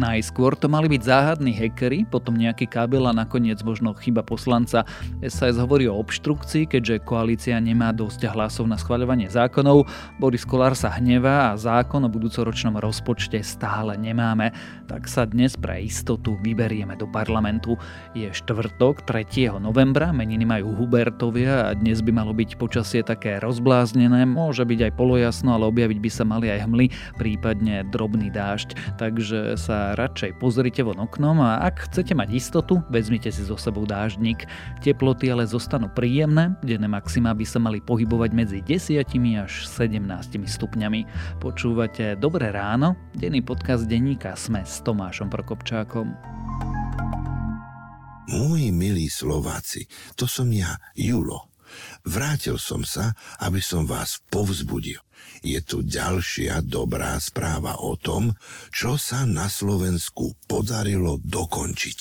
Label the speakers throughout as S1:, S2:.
S1: Najskôr to mali byť záhadní hackery, potom nejaký kábel a nakoniec možno chyba poslanca. SAS hovorí o obštrukcii, keďže koalícia nemá dosť hlasov na schvaľovanie zákonov. Boris Kolár sa hnevá a zákon o budúcoročnom rozpočte stále nemáme. Tak sa dnes pre istotu vyberieme do parlamentu. Je štvrtok, 3. novembra, meniny majú Hubertovia a dnes by malo byť počasie také rozbláznené, môže byť aj polojasno, ale objaviť by sa mali aj hmly, prípadne drobný dážď. Takže sa radšej pozrite von oknom a ak chcete mať istotu, vezmite si so sebou dáždnik. Teploty ale zostanú príjemné, denné maxima by sa mali pohybovať medzi 10 až 17 stupňami. Počúvate Dobré ráno, denný podcast denníka Sme s Tomášom Prokopčákom.
S2: Moji milí Slováci, to som ja, Julo. Vrátil som sa, aby som vás povzbudil je tu ďalšia dobrá správa o tom, čo sa na Slovensku podarilo dokončiť.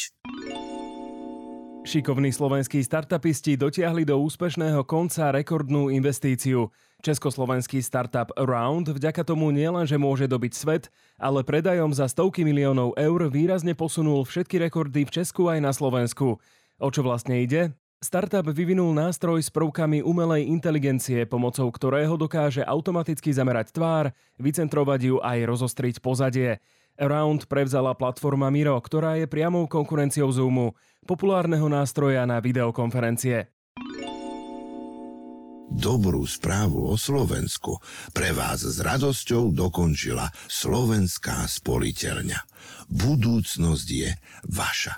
S3: Šikovní slovenskí startupisti dotiahli do úspešného konca rekordnú investíciu. Československý startup Around vďaka tomu nielenže môže dobiť svet, ale predajom za stovky miliónov eur výrazne posunul všetky rekordy v Česku aj na Slovensku. O čo vlastne ide? Startup vyvinul nástroj s prvkami umelej inteligencie, pomocou ktorého dokáže automaticky zamerať tvár, vycentrovať ju aj rozostriť pozadie. Around prevzala platforma Miro, ktorá je priamou konkurenciou Zoomu, populárneho nástroja na videokonferencie.
S2: Dobrú správu o Slovensku pre vás s radosťou dokončila Slovenská spoliteľňa. Budúcnosť je vaša.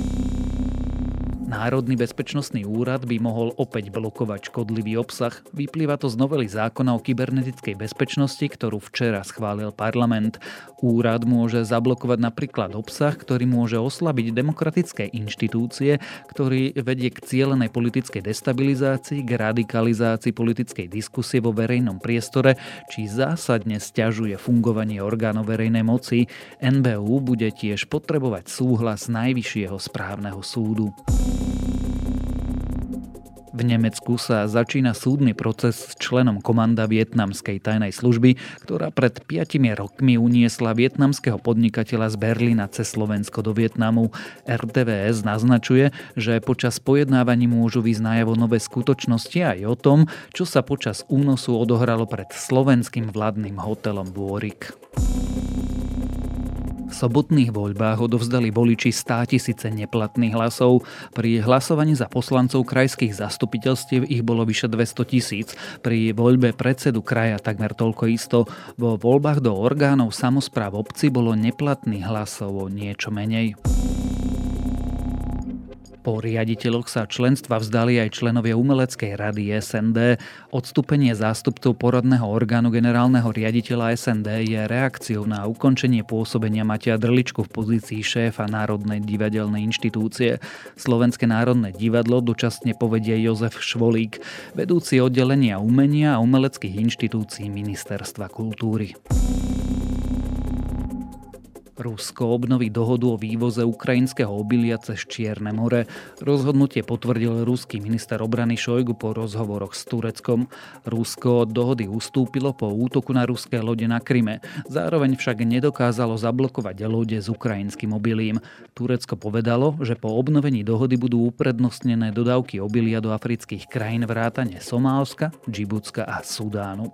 S1: Národný bezpečnostný úrad by mohol opäť blokovať škodlivý obsah. Vyplýva to z novely zákona o kybernetickej bezpečnosti, ktorú včera schválil parlament. Úrad môže zablokovať napríklad obsah, ktorý môže oslabiť demokratické inštitúcie, ktorý vedie k cielenej politickej destabilizácii, k radikalizácii politickej diskusie vo verejnom priestore, či zásadne stiažuje fungovanie orgánov verejnej moci. NBU bude tiež potrebovať súhlas Najvyššieho správneho súdu. V Nemecku sa začína súdny proces s členom komanda vietnamskej tajnej služby, ktorá pred 5 rokmi uniesla vietnamského podnikateľa z Berlína cez Slovensko do Vietnamu. RTVS naznačuje, že počas pojednávaní môžu vyznať nové skutočnosti aj o tom, čo sa počas únosu odohralo pred slovenským vládnym hotelom Dôrik. Sobotných voľbách odovzdali voliči 100 tisíce neplatných hlasov. Pri hlasovaní za poslancov krajských zastupiteľstiev ich bolo vyše 200 tisíc. Pri voľbe predsedu kraja takmer toľko isto. Vo voľbách do orgánov samozpráv obci bolo neplatných hlasov o niečo menej. Po riaditeľoch sa členstva vzdali aj členovia Umeleckej rady SND. Odstúpenie zástupcov poradného orgánu generálneho riaditeľa SND je reakciou na ukončenie pôsobenia Matia Drličku v pozícii šéfa Národnej divadelnej inštitúcie. Slovenské národné divadlo dočasne povedie Jozef Švolík, vedúci oddelenia umenia a umeleckých inštitúcií Ministerstva kultúry. Rusko obnoví dohodu o vývoze ukrajinského obilia cez Čierne more. Rozhodnutie potvrdil ruský minister obrany Šojgu po rozhovoroch s Tureckom. Rusko od dohody ustúpilo po útoku na ruské lode na Kryme. Zároveň však nedokázalo zablokovať lode s ukrajinským obilím. Turecko povedalo, že po obnovení dohody budú uprednostnené dodávky obilia do afrických krajín vrátane Somálska, Džibutska a Sudánu.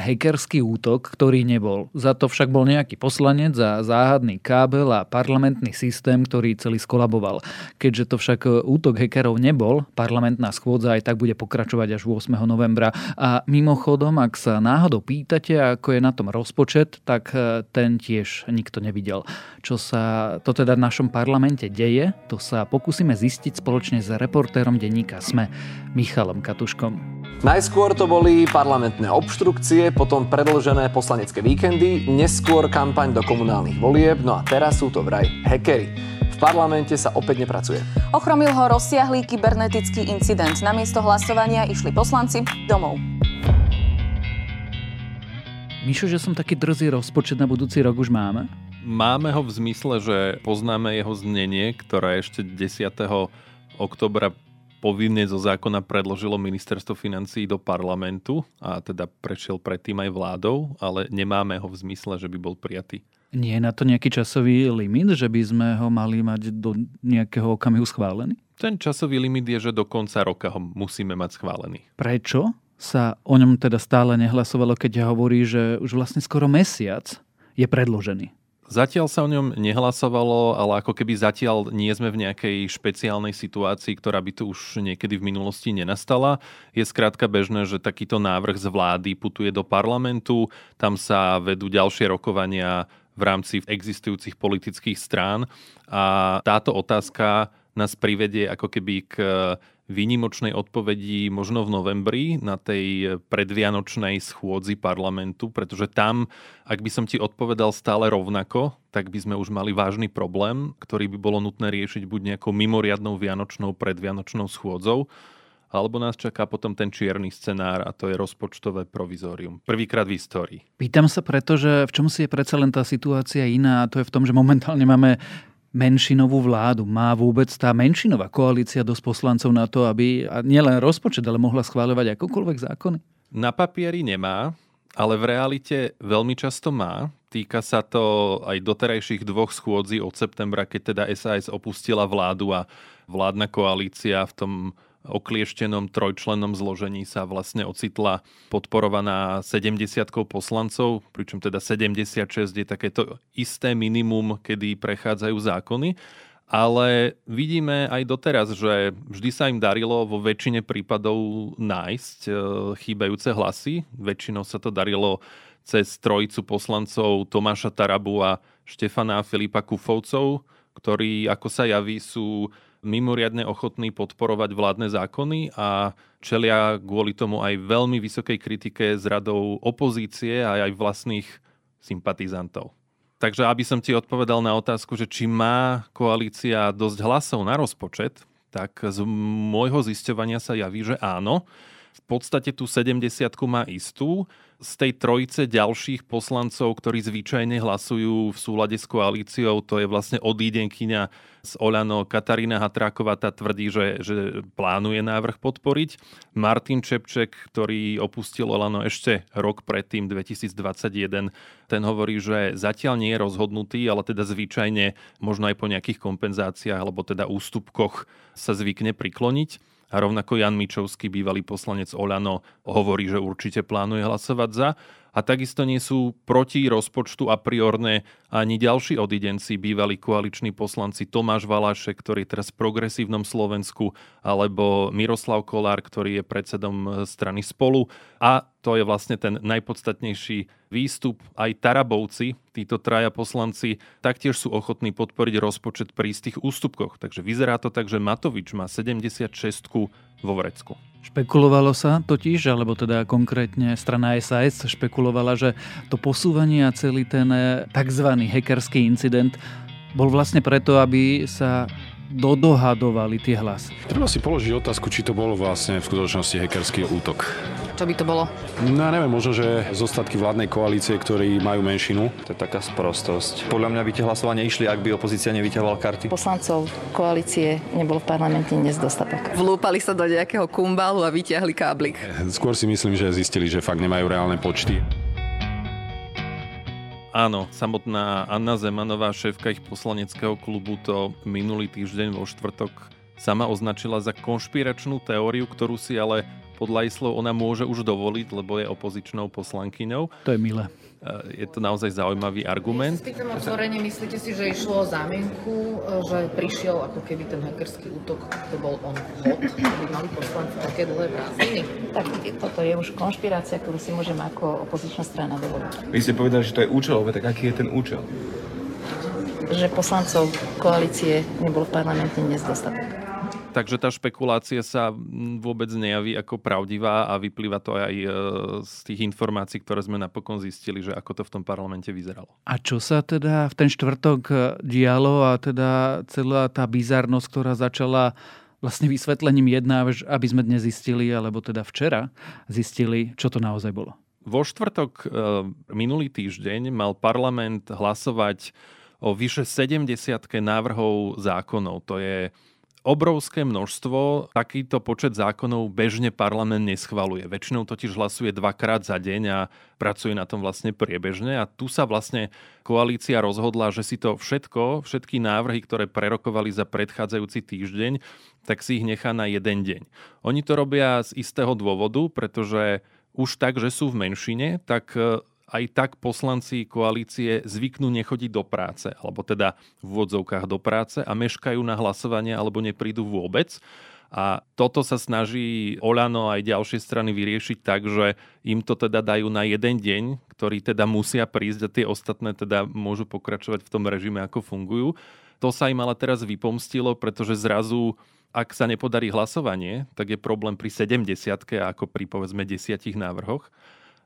S1: Hackerský útok, ktorý nebol. Za to však bol nejaký poslanec za záhadný kábel a parlamentný systém, ktorý celý skolaboval. Keďže to však útok hackerov nebol, parlamentná schôdza aj tak bude pokračovať až 8. novembra. A mimochodom, ak sa náhodou pýtate, ako je na tom rozpočet, tak e, ten tiež nikto nevidel. Čo sa to teda v našom parlamente deje, to sa pokúsime zistiť spoločne s reportérom denníka SME, Michalom Katuškom.
S4: Najskôr to boli parlamentné obštrukcie, potom predlžené poslanecké víkendy, neskôr kampaň do komunálnych volieb, no a teraz sú to vraj hackery. V parlamente sa opäť nepracuje.
S5: Ochromil ho rozsiahlý kybernetický incident. Namiesto hlasovania išli poslanci domov.
S1: Mišo, že som taký drzý rozpočet na budúci rok už máme?
S6: Máme ho v zmysle, že poznáme jeho znenie, ktoré ešte 10. oktobra povinne zo zákona predložilo ministerstvo financií do parlamentu a teda prešiel predtým aj vládou, ale nemáme ho v zmysle, že by bol prijatý.
S1: Nie je na to nejaký časový limit, že by sme ho mali mať do nejakého okamihu schválený?
S6: Ten časový limit je, že do konca roka ho musíme mať schválený.
S1: Prečo sa o ňom teda stále nehlasovalo, keď hovorí, že už vlastne skoro mesiac je predložený?
S6: Zatiaľ sa o ňom nehlasovalo, ale ako keby zatiaľ nie sme v nejakej špeciálnej situácii, ktorá by tu už niekedy v minulosti nenastala. Je skrátka bežné, že takýto návrh z vlády putuje do parlamentu, tam sa vedú ďalšie rokovania v rámci existujúcich politických strán a táto otázka nás privedie ako keby k výnimočnej odpovedi možno v novembri na tej predvianočnej schôdzi parlamentu, pretože tam, ak by som ti odpovedal stále rovnako, tak by sme už mali vážny problém, ktorý by bolo nutné riešiť buď nejakou mimoriadnou vianočnou predvianočnou schôdzou, alebo nás čaká potom ten čierny scenár a to je rozpočtové provizórium. Prvýkrát v histórii.
S1: Pýtam sa preto, že v čom si je predsa len tá situácia iná a to je v tom, že momentálne máme menšinovú vládu? Má vôbec tá menšinová koalícia dosť poslancov na to, aby nielen rozpočet, ale mohla schváľovať akokoľvek zákony?
S6: Na papieri nemá, ale v realite veľmi často má. Týka sa to aj doterajších dvoch schôdzí od septembra, keď teda SAS opustila vládu a vládna koalícia v tom oklieštenom trojčlennom zložení sa vlastne ocitla podporovaná 70 poslancov, pričom teda 76 je takéto isté minimum, kedy prechádzajú zákony. Ale vidíme aj doteraz, že vždy sa im darilo vo väčšine prípadov nájsť e, chýbajúce hlasy. Väčšinou sa to darilo cez trojicu poslancov Tomáša Tarabu a Štefana Filipa Kufovcov, ktorí, ako sa javí, sú mimoriadne ochotní podporovať vládne zákony a čelia kvôli tomu aj veľmi vysokej kritike z radou opozície a aj vlastných sympatizantov. Takže aby som ti odpovedal na otázku, že či má koalícia dosť hlasov na rozpočet, tak z môjho zisťovania sa javí, že áno. V podstate tú 70 má istú z tej trojice ďalších poslancov, ktorí zvyčajne hlasujú v súlade s koalíciou, to je vlastne odídenkyňa z Oľano Katarína Hatráková, tá tvrdí, že, že plánuje návrh podporiť. Martin Čepček, ktorý opustil Olano ešte rok predtým, 2021, ten hovorí, že zatiaľ nie je rozhodnutý, ale teda zvyčajne možno aj po nejakých kompenzáciách alebo teda ústupkoch sa zvykne prikloniť. A rovnako Jan Mičovský, bývalý poslanec Oľano, hovorí, že určite plánuje hlasovať za a takisto nie sú proti rozpočtu a priorné ani ďalší odidenci, bývalí koaliční poslanci Tomáš Valašek, ktorý je teraz v progresívnom Slovensku, alebo Miroslav Kolár, ktorý je predsedom strany Spolu. A to je vlastne ten najpodstatnejší výstup. Aj Tarabovci, títo traja poslanci, taktiež sú ochotní podporiť rozpočet pri istých ústupkoch. Takže vyzerá to tak, že Matovič má 76 vo Vrecku.
S1: Špekulovalo sa totiž, alebo teda konkrétne strana SAS špekulovala, že to posúvanie a celý ten eh, tzv. hackerský incident bol vlastne preto, aby sa dodohadovali tie hlasy.
S7: Treba si položiť otázku, či to bolo vlastne v skutočnosti hackerský útok.
S5: Čo by to bolo?
S7: No ja neviem, možno, že zostatky vládnej koalície, ktorí majú menšinu.
S8: To je taká sprostosť. Podľa mňa by tie hlasovania išli, ak by opozícia nevyťahovala karty.
S9: Poslancov koalície nebolo v parlamente dnes dostatok.
S5: Vlúpali sa do nejakého kumbálu a vyťahli káblik.
S7: Skôr si myslím, že zistili, že fakt nemajú reálne počty.
S6: Áno, samotná Anna Zemanová, šéfka ich poslaneckého klubu, to minulý týždeň vo štvrtok sama označila za konšpiračnú teóriu, ktorú si ale podľa jej slov ona môže už dovoliť, lebo je opozičnou poslankyňou.
S1: To je milé.
S6: Je to naozaj zaujímavý argument.
S10: Spýtam otvorene, myslíte si, že išlo o zámienku, že prišiel ako keby ten hackerský útok, to bol on hod, aby mali poslanci také dlhé prázdniny?
S9: Tak toto je už konšpirácia, ktorú si môžeme ako opozičná strana dovoliť.
S8: Vy ste povedali, že to je účelové, tak aký je ten účel?
S9: Že poslancov koalície nebolo v parlamente dnes dostatok.
S6: Takže tá špekulácia sa vôbec nejaví ako pravdivá a vyplýva to aj e, z tých informácií, ktoré sme napokon zistili, že ako to v tom parlamente vyzeralo.
S1: A čo sa teda v ten štvrtok e, dialo a teda celá tá bizarnosť, ktorá začala vlastne vysvetlením jedna, aby sme dnes zistili, alebo teda včera zistili, čo to naozaj bolo.
S6: Vo štvrtok e, minulý týždeň mal parlament hlasovať o vyše 70 návrhov zákonov. To je obrovské množstvo. Takýto počet zákonov bežne parlament neschvaluje. Väčšinou totiž hlasuje dvakrát za deň a pracuje na tom vlastne priebežne. A tu sa vlastne koalícia rozhodla, že si to všetko, všetky návrhy, ktoré prerokovali za predchádzajúci týždeň, tak si ich nechá na jeden deň. Oni to robia z istého dôvodu, pretože už tak, že sú v menšine, tak aj tak poslanci koalície zvyknú nechodiť do práce, alebo teda v úvodzovkách do práce a meškajú na hlasovanie alebo neprídu vôbec. A toto sa snaží Olano aj ďalšie strany vyriešiť tak, že im to teda dajú na jeden deň, ktorý teda musia prísť a tie ostatné teda môžu pokračovať v tom režime, ako fungujú. To sa im ale teraz vypomstilo, pretože zrazu ak sa nepodarí hlasovanie, tak je problém pri 70 ako pri povedzme desiatich návrhoch.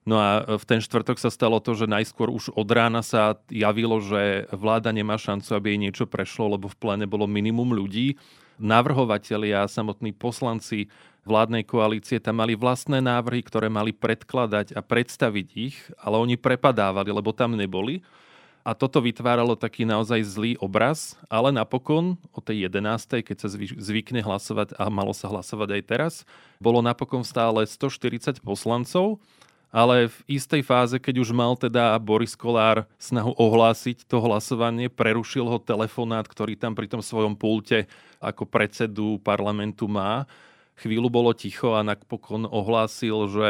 S6: No a v ten štvrtok sa stalo to, že najskôr už od rána sa javilo, že vláda nemá šancu, aby jej niečo prešlo, lebo v pláne bolo minimum ľudí. Navrhovatelia a samotní poslanci vládnej koalície tam mali vlastné návrhy, ktoré mali predkladať a predstaviť ich, ale oni prepadávali, lebo tam neboli. A toto vytváralo taký naozaj zlý obraz, ale napokon o tej 11. keď sa zvykne hlasovať a malo sa hlasovať aj teraz, bolo napokon stále 140 poslancov ale v istej fáze, keď už mal teda Boris Kolár snahu ohlásiť to hlasovanie, prerušil ho telefonát, ktorý tam pri tom svojom pulte ako predsedu parlamentu má. Chvíľu bolo ticho a napokon ohlásil, že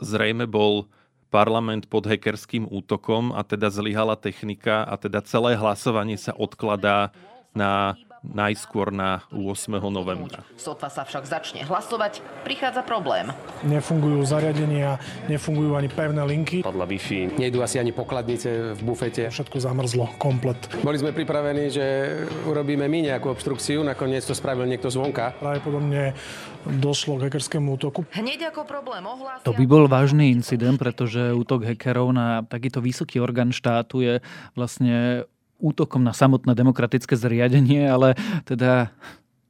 S6: zrejme bol parlament pod hackerským útokom a teda zlyhala technika a teda celé hlasovanie sa odkladá na najskôr na 8. novembra.
S11: Sotva sa však začne hlasovať, prichádza problém.
S12: Nefungujú zariadenia, nefungujú ani pevné linky.
S13: Podľa Wi-Fi nejdú asi ani pokladnice v bufete.
S12: Všetko zamrzlo, komplet.
S13: Boli sme pripravení, že urobíme my nejakú obstrukciu, nakoniec to spravil niekto zvonka.
S12: Pravdepodobne došlo k hackerskému útoku.
S11: Hneď ako problém ohlásia...
S1: To by bol vážny incident, pretože útok hackerov na takýto vysoký orgán štátu je vlastne útokom na samotné demokratické zriadenie, ale teda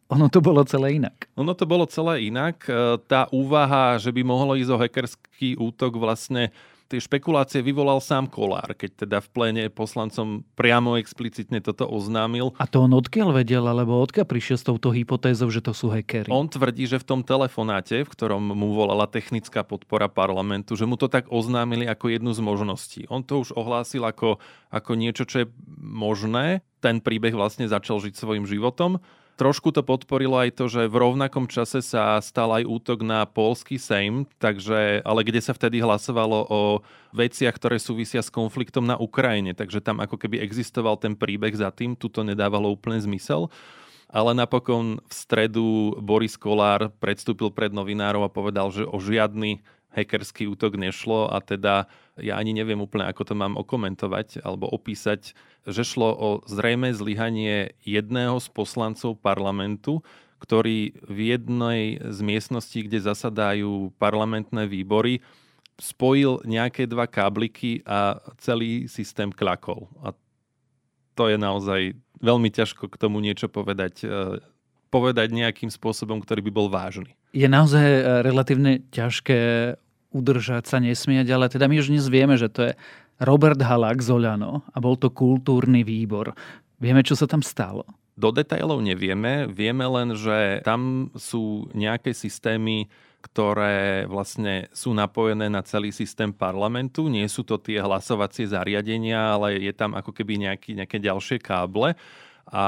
S1: ono to bolo celé inak.
S6: Ono to bolo celé inak. E, tá úvaha, že by mohlo ísť o hackerský útok vlastne tie špekulácie vyvolal sám Kolár, keď teda v pléne poslancom priamo explicitne toto oznámil.
S1: A to on odkiaľ vedel, alebo odkiaľ prišiel s touto hypotézou, že to sú hackery?
S6: On tvrdí, že v tom telefonáte, v ktorom mu volala technická podpora parlamentu, že mu to tak oznámili ako jednu z možností. On to už ohlásil ako, ako niečo, čo je možné. Ten príbeh vlastne začal žiť svojim životom. Trošku to podporilo aj to, že v rovnakom čase sa stal aj útok na polský Sejm, takže, ale kde sa vtedy hlasovalo o veciach, ktoré súvisia s konfliktom na Ukrajine. Takže tam ako keby existoval ten príbeh za tým, tu to nedávalo úplne zmysel. Ale napokon v stredu Boris Kolár predstúpil pred novinárov a povedal, že o žiadny hackerský útok nešlo a teda ja ani neviem úplne, ako to mám okomentovať alebo opísať, že šlo o zrejme zlyhanie jedného z poslancov parlamentu, ktorý v jednej z miestností, kde zasadajú parlamentné výbory, spojil nejaké dva kábliky a celý systém klakol. A to je naozaj veľmi ťažko k tomu niečo povedať e, povedať nejakým spôsobom, ktorý by bol vážny.
S1: Je naozaj e, relatívne ťažké udržať sa nesmiať, ale teda my už dnes vieme, že to je Robert Halak z Olano a bol to kultúrny výbor. Vieme, čo sa tam stalo?
S6: Do detailov nevieme, vieme len, že tam sú nejaké systémy, ktoré vlastne sú napojené na celý systém parlamentu. Nie sú to tie hlasovacie zariadenia, ale je tam ako keby nejaký, nejaké ďalšie káble a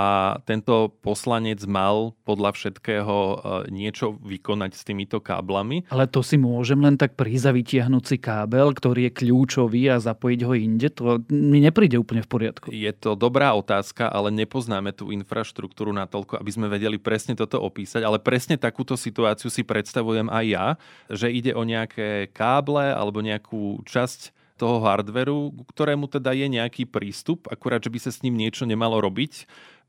S6: tento poslanec mal podľa všetkého e, niečo vykonať s týmito káblami.
S1: Ale to si môžem len tak prísť a vytiahnuť si kábel, ktorý je kľúčový a zapojiť ho inde? To mi nepríde úplne v poriadku.
S6: Je to dobrá otázka, ale nepoznáme tú infraštruktúru natoľko, aby sme vedeli presne toto opísať, ale presne takúto situáciu si predstavujem aj ja, že ide o nejaké káble alebo nejakú časť toho hardveru, ktorému teda je nejaký prístup, akurát, že by sa s ním niečo nemalo robiť.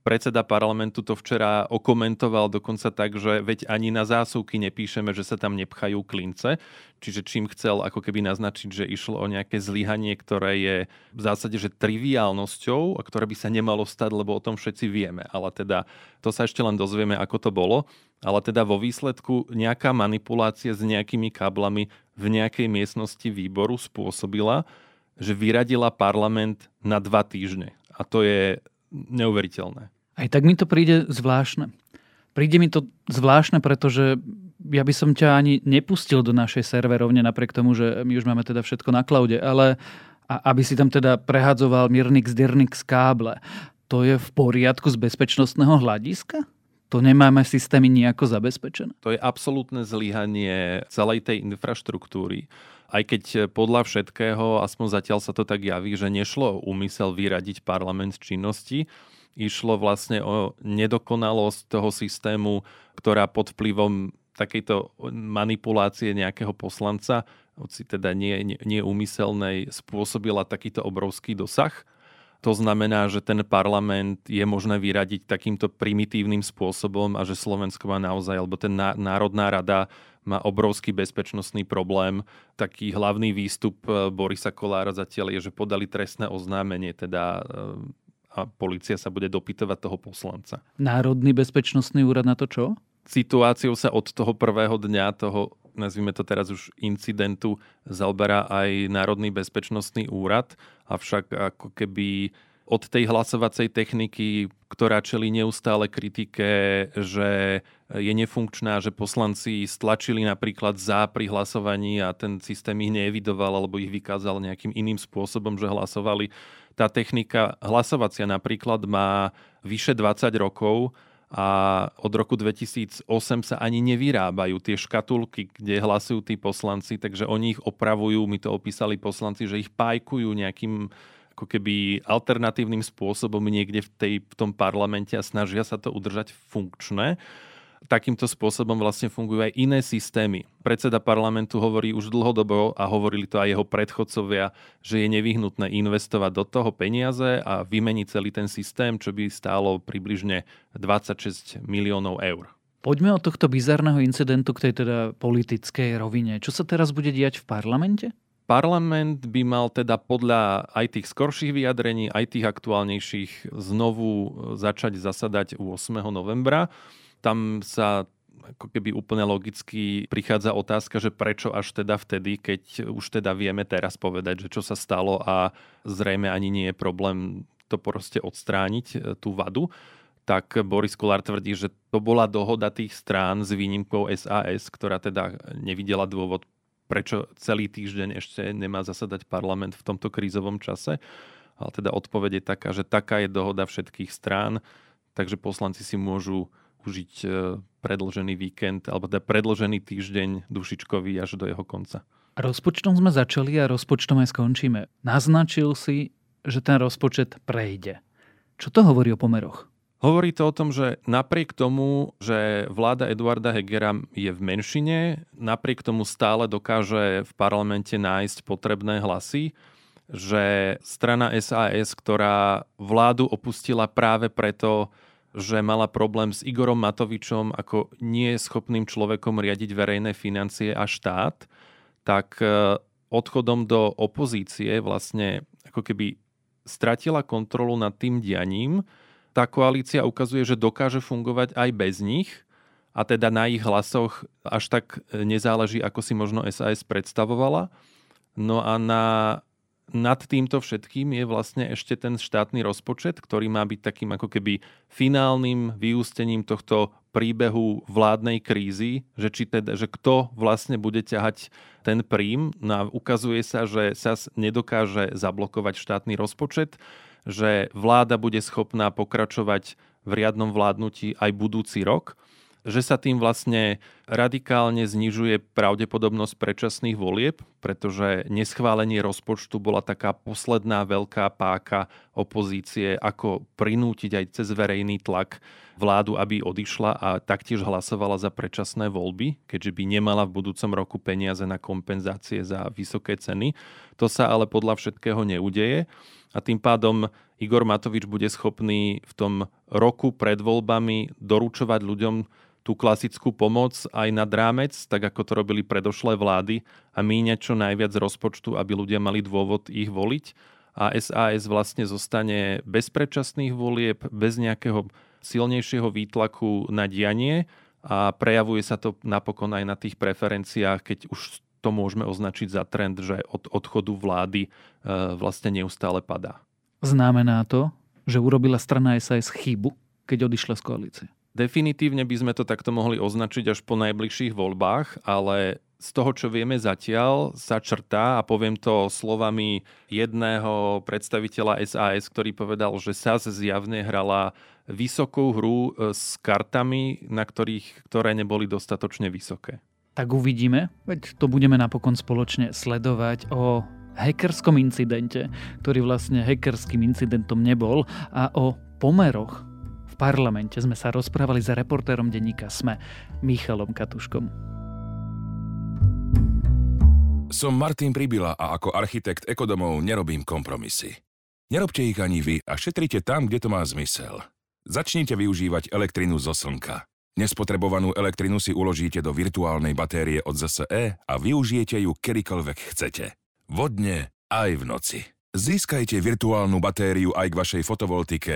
S6: Predseda parlamentu to včera okomentoval dokonca tak, že veď ani na zásuvky nepíšeme, že sa tam nepchajú klince. Čiže čím chcel ako keby naznačiť, že išlo o nejaké zlyhanie, ktoré je v zásade že triviálnosťou a ktoré by sa nemalo stať, lebo o tom všetci vieme. Ale teda to sa ešte len dozvieme, ako to bolo. Ale teda vo výsledku nejaká manipulácia s nejakými káblami v nejakej miestnosti výboru spôsobila, že vyradila parlament na dva týždne. A to je neuveriteľné.
S1: Aj tak mi to príde zvláštne. Príde mi to zvláštne, pretože ja by som ťa ani nepustil do našej serverovne, napriek tomu, že my už máme teda všetko na cloude, ale a aby si tam teda prehadzoval Mirnix, Dirnix káble, to je v poriadku z bezpečnostného hľadiska? To nemáme systémy nejako zabezpečené?
S6: To je absolútne zlyhanie celej tej infraštruktúry. Aj keď podľa všetkého, aspoň zatiaľ sa to tak javí, že nešlo úmysel vyradiť parlament z činnosti, išlo vlastne o nedokonalosť toho systému, ktorá pod vplyvom takejto manipulácie nejakého poslanca, hoci teda nie, nie, nie úmyselnej, spôsobila takýto obrovský dosah. To znamená, že ten parlament je možné vyradiť takýmto primitívnym spôsobom a že Slovensko má naozaj, alebo ten Národná rada má obrovský bezpečnostný problém. Taký hlavný výstup eh, Borisa Kolára zatiaľ je, že podali trestné oznámenie, teda eh, a policia sa bude dopytovať toho poslanca.
S1: Národný bezpečnostný úrad na to čo?
S6: Situáciou sa od toho prvého dňa, toho nazvime to teraz už incidentu, zaoberá aj Národný bezpečnostný úrad, avšak ako keby od tej hlasovacej techniky, ktorá čeli neustále kritike, že je nefunkčná, že poslanci stlačili napríklad za pri hlasovaní a ten systém ich neevidoval alebo ich vykázal nejakým iným spôsobom, že hlasovali. Tá technika hlasovacia napríklad má vyše 20 rokov a od roku 2008 sa ani nevyrábajú tie škatulky, kde hlasujú tí poslanci, takže oni ich opravujú, mi to opísali poslanci, že ich pajkujú nejakým ako keby alternatívnym spôsobom niekde v, tej, v tom parlamente a snažia sa to udržať funkčné takýmto spôsobom vlastne fungujú aj iné systémy. Predseda parlamentu hovorí už dlhodobo a hovorili to aj jeho predchodcovia, že je nevyhnutné investovať do toho peniaze a vymeniť celý ten systém, čo by stálo približne 26 miliónov eur.
S1: Poďme od tohto bizarného incidentu k tej teda politickej rovine. Čo sa teraz bude diať v parlamente?
S6: Parlament by mal teda podľa aj tých skorších vyjadrení, aj tých aktuálnejších znovu začať zasadať 8. novembra tam sa ako keby úplne logicky prichádza otázka, že prečo až teda vtedy, keď už teda vieme teraz povedať, že čo sa stalo a zrejme ani nie je problém to proste odstrániť, e, tú vadu, tak Boris Kolár tvrdí, že to bola dohoda tých strán s výnimkou SAS, ktorá teda nevidela dôvod, prečo celý týždeň ešte nemá zasadať parlament v tomto krízovom čase. Ale teda odpoveď je taká, že taká je dohoda všetkých strán, takže poslanci si môžu užiť e, predlžený víkend alebo teda predlžený týždeň dušičkový až do jeho konca.
S1: Rozpočtom sme začali a rozpočtom aj skončíme. Naznačil si, že ten rozpočet prejde. Čo to hovorí o pomeroch?
S6: Hovorí to o tom, že napriek tomu, že vláda Eduarda Hegera je v menšine, napriek tomu stále dokáže v parlamente nájsť potrebné hlasy, že strana SAS, ktorá vládu opustila práve preto, že mala problém s Igorom Matovičom ako nie schopným človekom riadiť verejné financie a štát, tak e, odchodom do opozície vlastne ako keby stratila kontrolu nad tým dianím. Tá koalícia ukazuje, že dokáže fungovať aj bez nich a teda na ich hlasoch až tak nezáleží, ako si možno SAS predstavovala. No a na nad týmto všetkým je vlastne ešte ten štátny rozpočet, ktorý má byť takým ako keby finálnym vyústením tohto príbehu vládnej krízy, že, či teda, že kto vlastne bude ťahať ten príjm. No ukazuje sa, že sa nedokáže zablokovať štátny rozpočet, že vláda bude schopná pokračovať v riadnom vládnutí aj budúci rok že sa tým vlastne radikálne znižuje pravdepodobnosť predčasných volieb, pretože neschválenie rozpočtu bola taká posledná veľká páka opozície, ako prinútiť aj cez verejný tlak vládu, aby odišla a taktiež hlasovala za predčasné voľby, keďže by nemala v budúcom roku peniaze na kompenzácie za vysoké ceny. To sa ale podľa všetkého neudeje. a tým pádom Igor Matovič bude schopný v tom roku pred voľbami doručovať ľuďom tú klasickú pomoc aj nad rámec, tak ako to robili predošlé vlády a míňať čo najviac rozpočtu, aby ľudia mali dôvod ich voliť. A SAS vlastne zostane bez predčasných volieb, bez nejakého silnejšieho výtlaku na dianie a prejavuje sa to napokon aj na tých preferenciách, keď už to môžeme označiť za trend, že od odchodu vlády e, vlastne neustále padá.
S1: Znamená to, že urobila strana SAS chybu, keď odišla z koalície?
S6: Definitívne by sme to takto mohli označiť až po najbližších voľbách, ale z toho, čo vieme zatiaľ, sa črtá a poviem to slovami jedného predstaviteľa SAS, ktorý povedal, že SAS zjavne hrala vysokú hru e, s kartami, na ktorých, ktoré neboli dostatočne vysoké.
S1: Tak uvidíme, veď to budeme napokon spoločne sledovať o hackerskom incidente, ktorý vlastne hackerským incidentom nebol a o pomeroch parlamente sme sa rozprávali za reportérom denníka SME, Michalom Katuškom.
S14: Som Martin Pribila a ako architekt ekodomov nerobím kompromisy. Nerobte ich ani vy a šetrite tam, kde to má zmysel. Začnite využívať elektrinu zo slnka. Nespotrebovanú elektrinu si uložíte do virtuálnej batérie od ZSE a využijete ju kedykoľvek chcete. Vodne aj v noci. Získajte virtuálnu batériu aj k vašej fotovoltike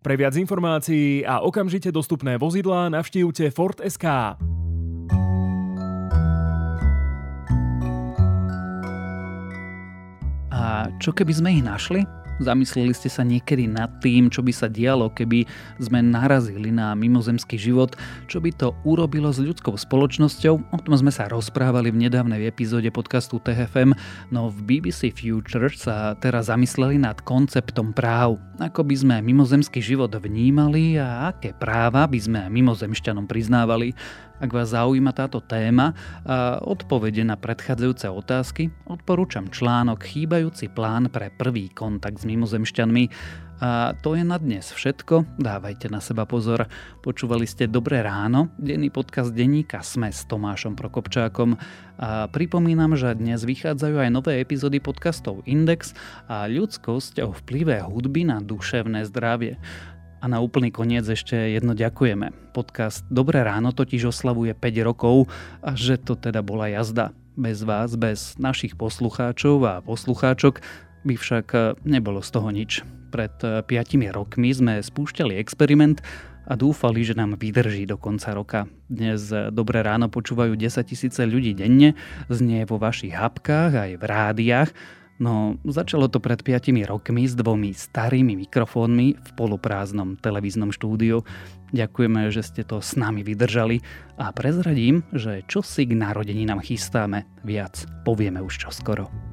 S3: Pre viac informácií a okamžite dostupné vozidlá navštívte Ford SK.
S1: A čo keby sme ich našli? Zamysleli ste sa niekedy nad tým, čo by sa dialo, keby sme narazili na mimozemský život, čo by to urobilo s ľudskou spoločnosťou? O tom sme sa rozprávali v nedávnej epizóde podcastu TFM, no v BBC Future sa teraz zamysleli nad konceptom práv. Ako by sme mimozemský život vnímali a aké práva by sme mimozemšťanom priznávali. Ak vás zaujíma táto téma a odpovede na predchádzajúce otázky, odporúčam článok Chýbajúci plán pre prvý kontakt s mimozemšťanmi. A to je na dnes všetko. Dávajte na seba pozor. Počúvali ste Dobré ráno, denný podcast denníka Sme s Tomášom Prokopčákom. A pripomínam, že dnes vychádzajú aj nové epizódy podcastov Index a ľudskosť o vplyve hudby na duševné zdravie. A na úplný koniec ešte jedno ďakujeme. Podcast Dobré ráno totiž oslavuje 5 rokov a že to teda bola jazda. Bez vás, bez našich poslucháčov a poslucháčok by však nebolo z toho nič. Pred 5 rokmi sme spúšťali experiment a dúfali, že nám vydrží do konca roka. Dnes Dobré ráno počúvajú 10 tisíce ľudí denne, znie vo vašich hapkách aj v rádiách No, začalo to pred 5 rokmi s dvomi starými mikrofónmi v poloprázdnom televíznom štúdiu. Ďakujeme, že ste to s nami vydržali a prezradím, že čo si k narodení nám chystáme, viac povieme už čoskoro.